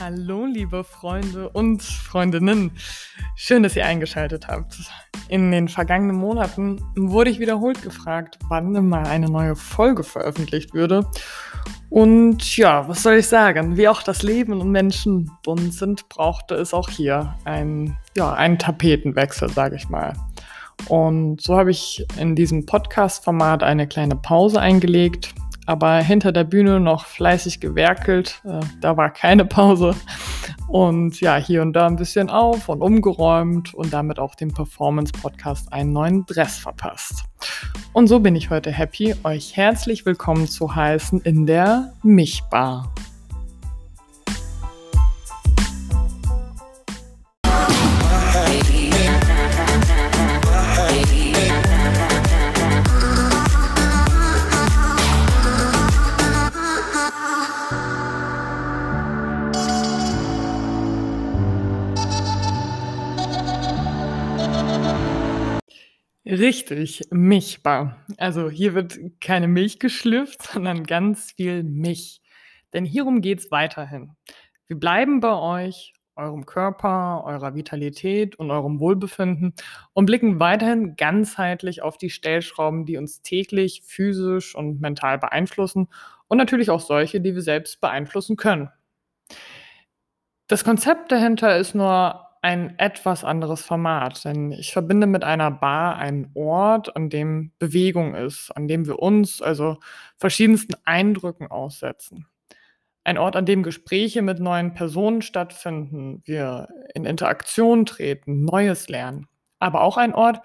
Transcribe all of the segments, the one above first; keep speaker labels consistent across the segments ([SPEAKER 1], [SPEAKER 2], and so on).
[SPEAKER 1] Hallo, liebe Freunde und Freundinnen. Schön, dass ihr eingeschaltet habt. In den vergangenen Monaten wurde ich wiederholt gefragt, wann mal eine neue Folge veröffentlicht würde. Und ja, was soll ich sagen? Wie auch das Leben und Menschen bunt sind, brauchte es auch hier einen, ja, einen Tapetenwechsel, sage ich mal. Und so habe ich in diesem Podcast-Format eine kleine Pause eingelegt, aber hinter der Bühne noch fleißig gewerkelt. Äh, da war keine Pause. Und ja, hier und da ein bisschen auf und umgeräumt und damit auch dem Performance-Podcast einen neuen Dress verpasst. Und so bin ich heute happy, euch herzlich willkommen zu heißen in der Mich-Bar. Richtig, Milchbar. Also hier wird keine Milch geschlüpft, sondern ganz viel Milch. Denn hierum geht es weiterhin. Wir bleiben bei euch, eurem Körper, eurer Vitalität und eurem Wohlbefinden und blicken weiterhin ganzheitlich auf die Stellschrauben, die uns täglich physisch und mental beeinflussen und natürlich auch solche, die wir selbst beeinflussen können. Das Konzept dahinter ist nur ein etwas anderes Format, denn ich verbinde mit einer Bar einen Ort, an dem Bewegung ist, an dem wir uns, also verschiedensten Eindrücken aussetzen. Ein Ort, an dem Gespräche mit neuen Personen stattfinden, wir in Interaktion treten, Neues lernen. Aber auch ein Ort,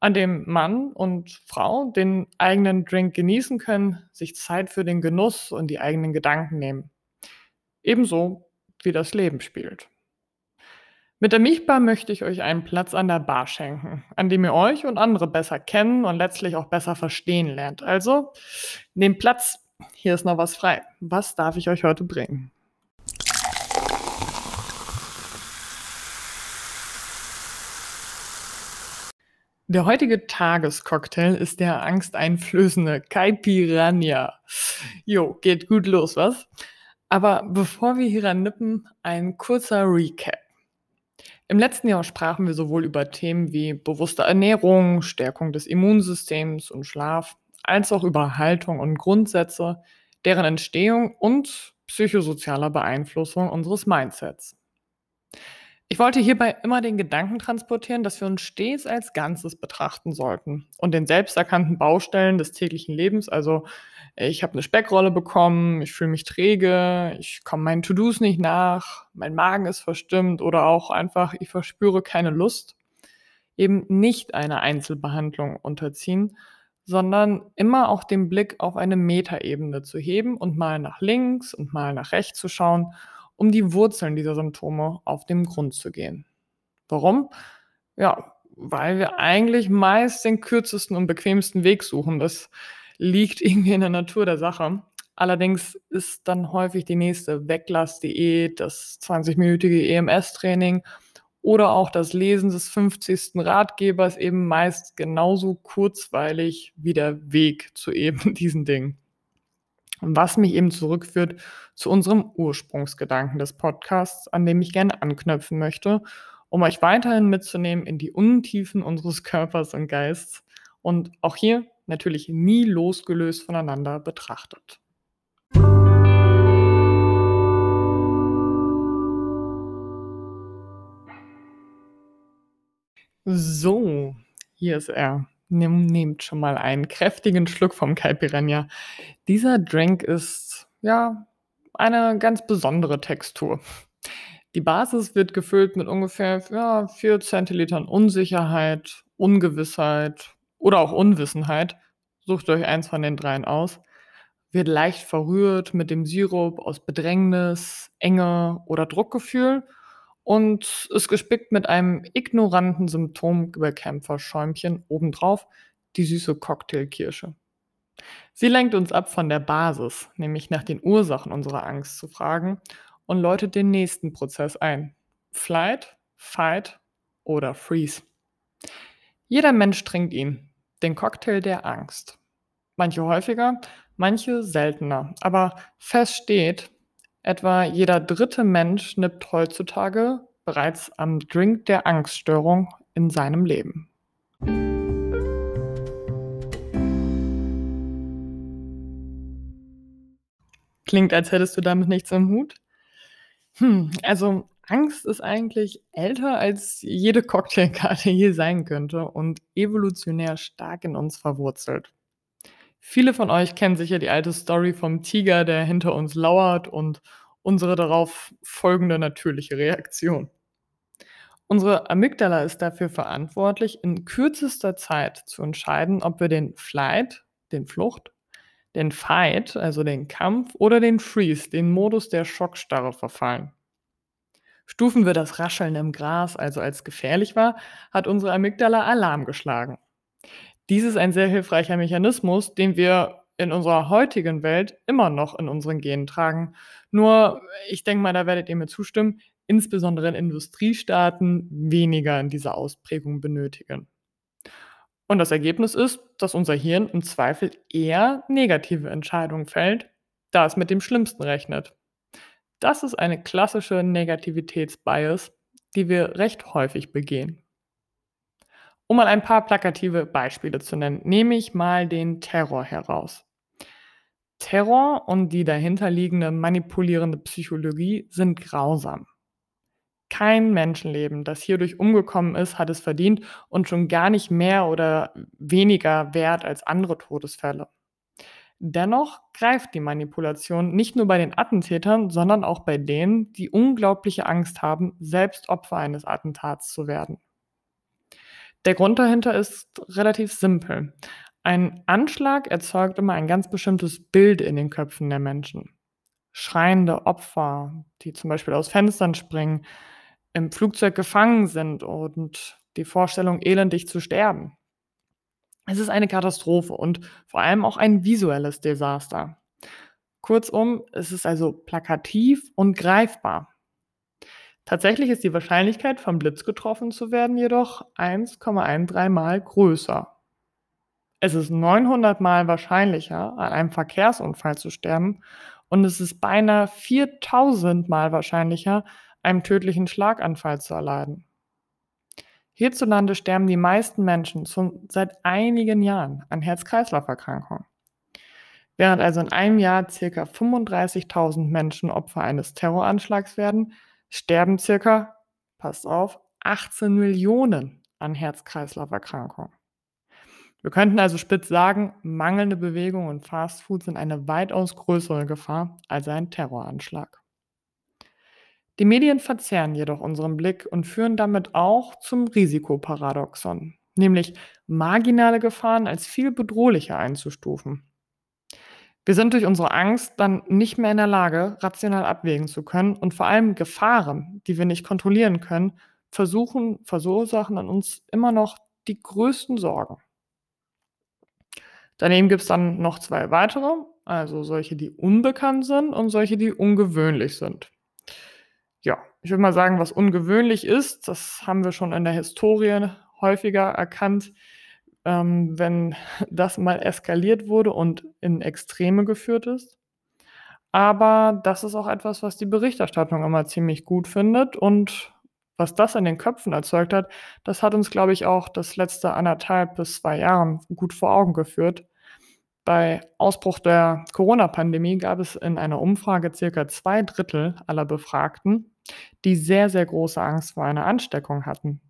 [SPEAKER 1] an dem Mann und Frau den eigenen Drink genießen können, sich Zeit für den Genuss und die eigenen Gedanken nehmen. Ebenso wie das Leben spielt. Mit der Milchbar möchte ich euch einen Platz an der Bar schenken, an dem ihr euch und andere besser kennen und letztlich auch besser verstehen lernt. Also nehmt Platz, hier ist noch was frei. Was darf ich euch heute bringen? Der heutige Tagescocktail ist der angsteinflößende Caipiranha. Jo, geht gut los, was? Aber bevor wir hier nippen, ein kurzer Recap. Im letzten Jahr sprachen wir sowohl über Themen wie bewusste Ernährung, Stärkung des Immunsystems und Schlaf, als auch über Haltung und Grundsätze, deren Entstehung und psychosozialer Beeinflussung unseres Mindsets. Ich wollte hierbei immer den Gedanken transportieren, dass wir uns stets als Ganzes betrachten sollten und den selbsterkannten Baustellen des täglichen Lebens, also ich habe eine Speckrolle bekommen, ich fühle mich träge, ich komme meinen To-Dos nicht nach, mein Magen ist verstimmt oder auch einfach, ich verspüre keine Lust, eben nicht einer Einzelbehandlung unterziehen, sondern immer auch den Blick auf eine Metaebene zu heben und mal nach links und mal nach rechts zu schauen um die Wurzeln dieser Symptome auf den Grund zu gehen. Warum? Ja, weil wir eigentlich meist den kürzesten und bequemsten Weg suchen. Das liegt irgendwie in der Natur der Sache. Allerdings ist dann häufig die nächste Weglassdiät, das 20-minütige EMS-Training oder auch das Lesen des 50. Ratgebers eben meist genauso kurzweilig wie der Weg zu eben diesen Dingen. Was mich eben zurückführt zu unserem Ursprungsgedanken des Podcasts, an dem ich gerne anknüpfen möchte, um euch weiterhin mitzunehmen in die Untiefen unseres Körpers und Geists und auch hier natürlich nie losgelöst voneinander betrachtet. So, hier ist er. Nimm, nehmt schon mal einen kräftigen Schluck vom Caipirinha. Dieser Drink ist ja eine ganz besondere Textur. Die Basis wird gefüllt mit ungefähr ja, 4 Zentilitern Unsicherheit, Ungewissheit oder auch Unwissenheit. Sucht euch eins von den dreien aus. Wird leicht verrührt mit dem Sirup aus Bedrängnis, Enge oder Druckgefühl und ist gespickt mit einem ignoranten Symptombekämpferschäumchen obendrauf, die süße Cocktailkirsche. Sie lenkt uns ab von der Basis, nämlich nach den Ursachen unserer Angst zu fragen und läutet den nächsten Prozess ein. Flight, Fight oder Freeze. Jeder Mensch trinkt ihn, den Cocktail der Angst. Manche häufiger, manche seltener. Aber fest steht, Etwa jeder dritte Mensch nippt heutzutage bereits am Drink der Angststörung in seinem Leben. Klingt, als hättest du damit nichts im Hut? Hm, also Angst ist eigentlich älter, als jede Cocktailkarte je sein könnte und evolutionär stark in uns verwurzelt. Viele von euch kennen sicher die alte Story vom Tiger, der hinter uns lauert und unsere darauf folgende natürliche Reaktion. Unsere Amygdala ist dafür verantwortlich, in kürzester Zeit zu entscheiden, ob wir den Flight, den Flucht, den Fight, also den Kampf, oder den Freeze, den Modus der Schockstarre verfallen. Stufen wir das Rascheln im Gras also als gefährlich wahr, hat unsere Amygdala Alarm geschlagen. Dies ist ein sehr hilfreicher Mechanismus, den wir in unserer heutigen Welt immer noch in unseren Genen tragen. Nur, ich denke mal, da werdet ihr mir zustimmen, insbesondere in Industriestaaten weniger in dieser Ausprägung benötigen. Und das Ergebnis ist, dass unser Hirn im Zweifel eher negative Entscheidungen fällt, da es mit dem Schlimmsten rechnet. Das ist eine klassische Negativitätsbias, die wir recht häufig begehen. Um mal ein paar plakative Beispiele zu nennen, nehme ich mal den Terror heraus. Terror und die dahinterliegende manipulierende Psychologie sind grausam. Kein Menschenleben, das hierdurch umgekommen ist, hat es verdient und schon gar nicht mehr oder weniger wert als andere Todesfälle. Dennoch greift die Manipulation nicht nur bei den Attentätern, sondern auch bei denen, die unglaubliche Angst haben, selbst Opfer eines Attentats zu werden. Der Grund dahinter ist relativ simpel. Ein Anschlag erzeugt immer ein ganz bestimmtes Bild in den Köpfen der Menschen. Schreiende Opfer, die zum Beispiel aus Fenstern springen, im Flugzeug gefangen sind und die Vorstellung, elendig zu sterben. Es ist eine Katastrophe und vor allem auch ein visuelles Desaster. Kurzum, es ist also plakativ und greifbar. Tatsächlich ist die Wahrscheinlichkeit, vom Blitz getroffen zu werden, jedoch 1,13 Mal größer. Es ist 900 Mal wahrscheinlicher, an einem Verkehrsunfall zu sterben und es ist beinahe 4000 Mal wahrscheinlicher, einem tödlichen Schlaganfall zu erleiden. Hierzulande sterben die meisten Menschen schon seit einigen Jahren an Herz-Kreislauf-Erkrankungen. Während also in einem Jahr ca. 35.000 Menschen Opfer eines Terroranschlags werden, sterben ca. passt auf, 18 Millionen an Herz-Kreislauf-Erkrankungen. Wir könnten also spitz sagen, mangelnde Bewegung und Fastfood sind eine weitaus größere Gefahr als ein Terroranschlag. Die Medien verzerren jedoch unseren Blick und führen damit auch zum Risikoparadoxon, nämlich marginale Gefahren als viel bedrohlicher einzustufen. Wir sind durch unsere Angst dann nicht mehr in der Lage, rational abwägen zu können und vor allem Gefahren, die wir nicht kontrollieren können, versuchen, verursachen an uns immer noch die größten Sorgen. Daneben gibt es dann noch zwei weitere, also solche, die unbekannt sind und solche, die ungewöhnlich sind ja, ich würde mal sagen, was ungewöhnlich ist, das haben wir schon in der Historie häufiger erkannt, ähm, wenn das mal eskaliert wurde und in Extreme geführt ist. Aber das ist auch etwas, was die Berichterstattung immer ziemlich gut findet und was das in den Köpfen erzeugt hat, das hat uns, glaube ich, auch das letzte anderthalb bis zwei Jahren gut vor Augen geführt. Bei Ausbruch der Corona-Pandemie gab es in einer Umfrage circa zwei Drittel aller Befragten, die sehr, sehr große Angst vor einer Ansteckung hatten.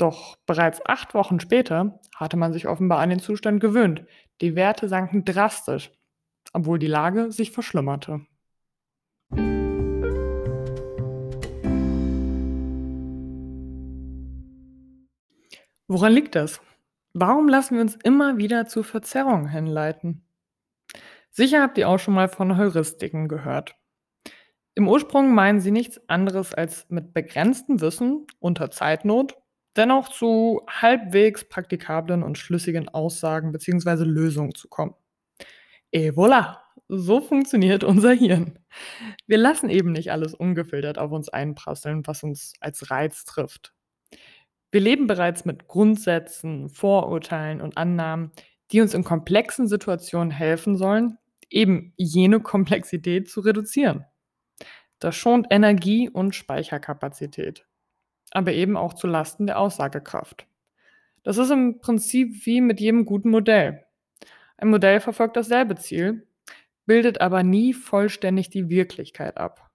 [SPEAKER 1] Doch bereits acht Wochen später hatte man sich offenbar an den Zustand gewöhnt. Die Werte sanken drastisch, obwohl die Lage sich verschlimmerte. Woran liegt das? Warum lassen wir uns immer wieder zu Verzerrungen hinleiten? Sicher habt ihr auch schon mal von Heuristiken gehört. Im Ursprung meinen sie nichts anderes als mit begrenztem Wissen unter Zeitnot dennoch zu halbwegs praktikablen und schlüssigen Aussagen bzw. Lösungen zu kommen. Et voilà, so funktioniert unser Hirn. Wir lassen eben nicht alles ungefiltert auf uns einprasseln, was uns als Reiz trifft. Wir leben bereits mit Grundsätzen, Vorurteilen und Annahmen, die uns in komplexen Situationen helfen sollen, eben jene Komplexität zu reduzieren. Das schont Energie und Speicherkapazität, aber eben auch zu Lasten der Aussagekraft. Das ist im Prinzip wie mit jedem guten Modell. Ein Modell verfolgt dasselbe Ziel, bildet aber nie vollständig die Wirklichkeit ab.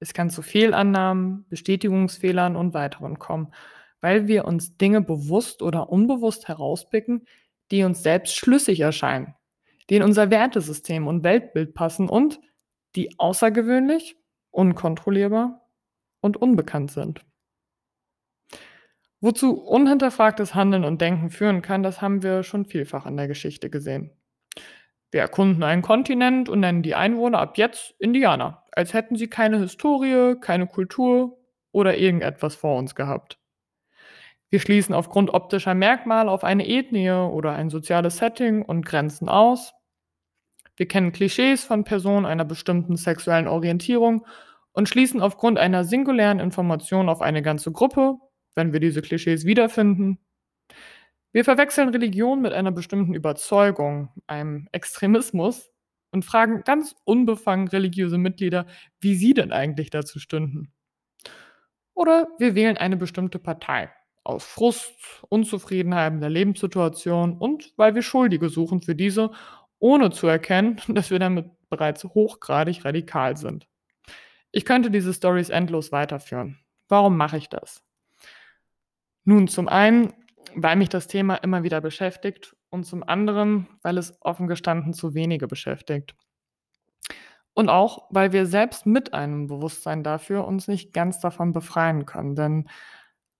[SPEAKER 1] Es kann zu Fehlannahmen, Bestätigungsfehlern und weiteren kommen, weil wir uns Dinge bewusst oder unbewusst herauspicken, die uns selbst schlüssig erscheinen, die in unser Wertesystem und Weltbild passen und die außergewöhnlich, unkontrollierbar und unbekannt sind. Wozu unhinterfragtes Handeln und Denken führen kann, das haben wir schon vielfach in der Geschichte gesehen. Wir erkunden einen Kontinent und nennen die Einwohner ab jetzt Indianer, als hätten sie keine Historie, keine Kultur oder irgendetwas vor uns gehabt. Wir schließen aufgrund optischer Merkmale auf eine Ethnie oder ein soziales Setting und Grenzen aus. Wir kennen Klischees von Personen einer bestimmten sexuellen Orientierung und schließen aufgrund einer singulären Information auf eine ganze Gruppe, wenn wir diese Klischees wiederfinden. Wir verwechseln Religion mit einer bestimmten Überzeugung, einem Extremismus und fragen ganz unbefangen religiöse Mitglieder, wie sie denn eigentlich dazu stünden. Oder wir wählen eine bestimmte Partei aus Frust, Unzufriedenheit mit der Lebenssituation und weil wir Schuldige suchen für diese, ohne zu erkennen, dass wir damit bereits hochgradig radikal sind. Ich könnte diese Stories endlos weiterführen. Warum mache ich das? Nun, zum einen weil mich das Thema immer wieder beschäftigt und zum anderen, weil es offen gestanden zu wenige beschäftigt. Und auch, weil wir selbst mit einem Bewusstsein dafür uns nicht ganz davon befreien können. Denn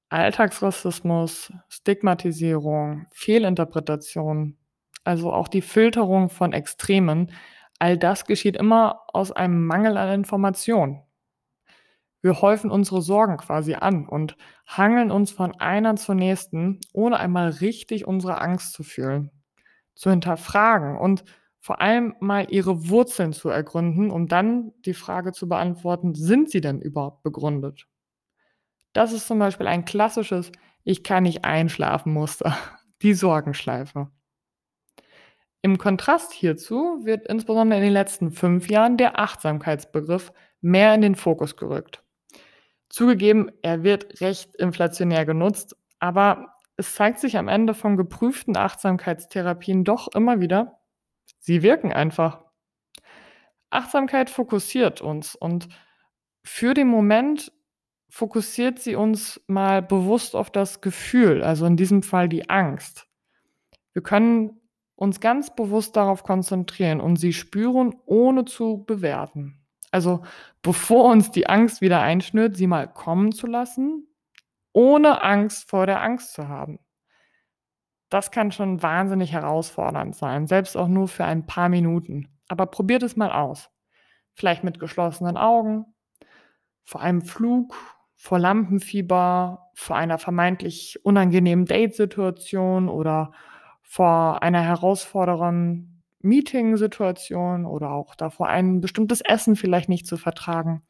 [SPEAKER 1] Alltagsrassismus, Stigmatisierung, Fehlinterpretation, also auch die Filterung von Extremen, all das geschieht immer aus einem Mangel an Information. Wir häufen unsere Sorgen quasi an und hangeln uns von einer zur nächsten, ohne einmal richtig unsere Angst zu fühlen, zu hinterfragen und vor allem mal ihre Wurzeln zu ergründen, um dann die Frage zu beantworten, sind sie denn überhaupt begründet? Das ist zum Beispiel ein klassisches Ich kann nicht einschlafen Muster, die Sorgenschleife. Im Kontrast hierzu wird insbesondere in den letzten fünf Jahren der Achtsamkeitsbegriff mehr in den Fokus gerückt. Zugegeben, er wird recht inflationär genutzt, aber es zeigt sich am Ende von geprüften Achtsamkeitstherapien doch immer wieder, sie wirken einfach. Achtsamkeit fokussiert uns und für den Moment fokussiert sie uns mal bewusst auf das Gefühl, also in diesem Fall die Angst. Wir können uns ganz bewusst darauf konzentrieren und sie spüren, ohne zu bewerten. Also bevor uns die Angst wieder einschnürt, sie mal kommen zu lassen, ohne Angst vor der Angst zu haben. Das kann schon wahnsinnig herausfordernd sein, selbst auch nur für ein paar Minuten. Aber probiert es mal aus. Vielleicht mit geschlossenen Augen, vor einem Flug, vor Lampenfieber, vor einer vermeintlich unangenehmen Datesituation oder vor einer herausfordernden Meeting-Situation oder auch davor, ein bestimmtes Essen vielleicht nicht zu vertragen.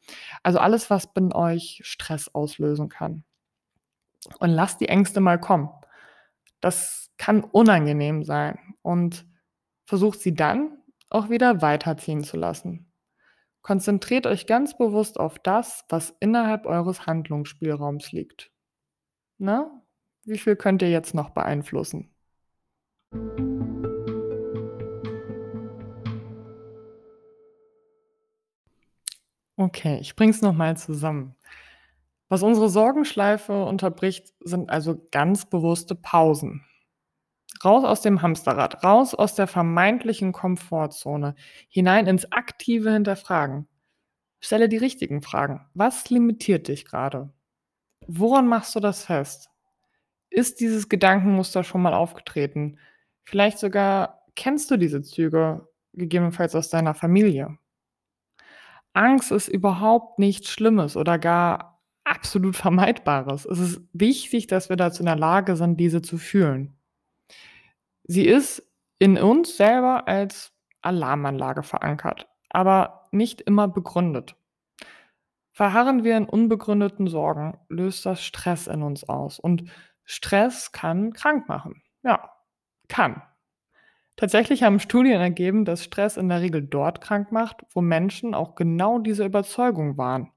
[SPEAKER 1] Also alles, was in euch Stress auslösen kann. Und lasst die Ängste mal kommen. Das kann unangenehm sein und versucht sie dann auch wieder weiterziehen zu lassen. Konzentriert euch ganz bewusst auf das, was innerhalb eures Handlungsspielraums liegt. Na, wie viel könnt ihr jetzt noch beeinflussen? Okay, ich bringe es nochmal zusammen. Was unsere Sorgenschleife unterbricht, sind also ganz bewusste Pausen. Raus aus dem Hamsterrad, raus aus der vermeintlichen Komfortzone, hinein ins aktive Hinterfragen. Stelle die richtigen Fragen. Was limitiert dich gerade? Woran machst du das fest? Ist dieses Gedankenmuster schon mal aufgetreten? Vielleicht sogar kennst du diese Züge, gegebenenfalls aus deiner Familie. Angst ist überhaupt nichts Schlimmes oder gar absolut Vermeidbares. Es ist wichtig, dass wir dazu in der Lage sind, diese zu fühlen. Sie ist in uns selber als Alarmanlage verankert, aber nicht immer begründet. Verharren wir in unbegründeten Sorgen, löst das Stress in uns aus. Und Stress kann krank machen. Ja, kann. Tatsächlich haben Studien ergeben, dass Stress in der Regel dort krank macht, wo Menschen auch genau diese Überzeugung waren.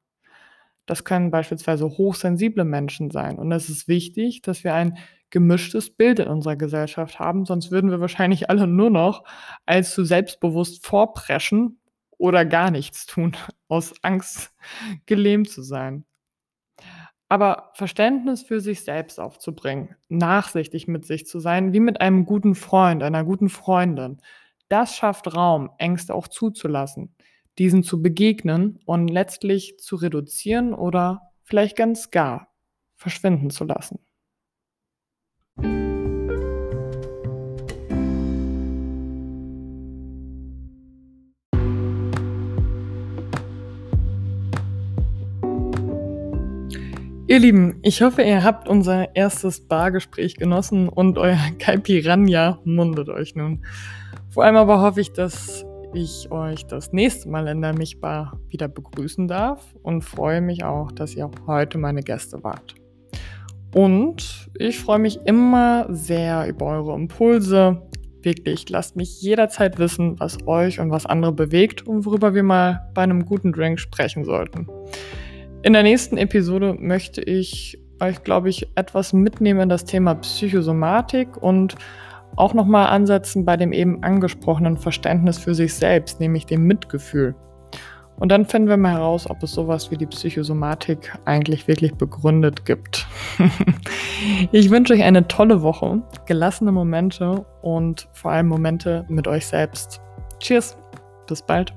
[SPEAKER 1] Das können beispielsweise hochsensible Menschen sein. Und es ist wichtig, dass wir ein gemischtes Bild in unserer Gesellschaft haben, sonst würden wir wahrscheinlich alle nur noch allzu selbstbewusst vorpreschen oder gar nichts tun, aus Angst gelähmt zu sein. Aber Verständnis für sich selbst aufzubringen, nachsichtig mit sich zu sein, wie mit einem guten Freund, einer guten Freundin, das schafft Raum, Ängste auch zuzulassen, diesen zu begegnen und letztlich zu reduzieren oder vielleicht ganz gar verschwinden zu lassen. Ihr Lieben, ich hoffe, ihr habt unser erstes Bargespräch genossen und euer Caipiranha mundet euch nun. Vor allem aber hoffe ich, dass ich euch das nächste Mal in der Michbar wieder begrüßen darf und freue mich auch, dass ihr heute meine Gäste wart. Und ich freue mich immer sehr über eure Impulse. Wirklich, lasst mich jederzeit wissen, was euch und was andere bewegt und worüber wir mal bei einem guten Drink sprechen sollten. In der nächsten Episode möchte ich euch, glaube ich, etwas mitnehmen in das Thema Psychosomatik und auch nochmal ansetzen bei dem eben angesprochenen Verständnis für sich selbst, nämlich dem Mitgefühl. Und dann finden wir mal heraus, ob es sowas wie die Psychosomatik eigentlich wirklich begründet gibt. ich wünsche euch eine tolle Woche, gelassene Momente und vor allem Momente mit euch selbst. Cheers, bis bald.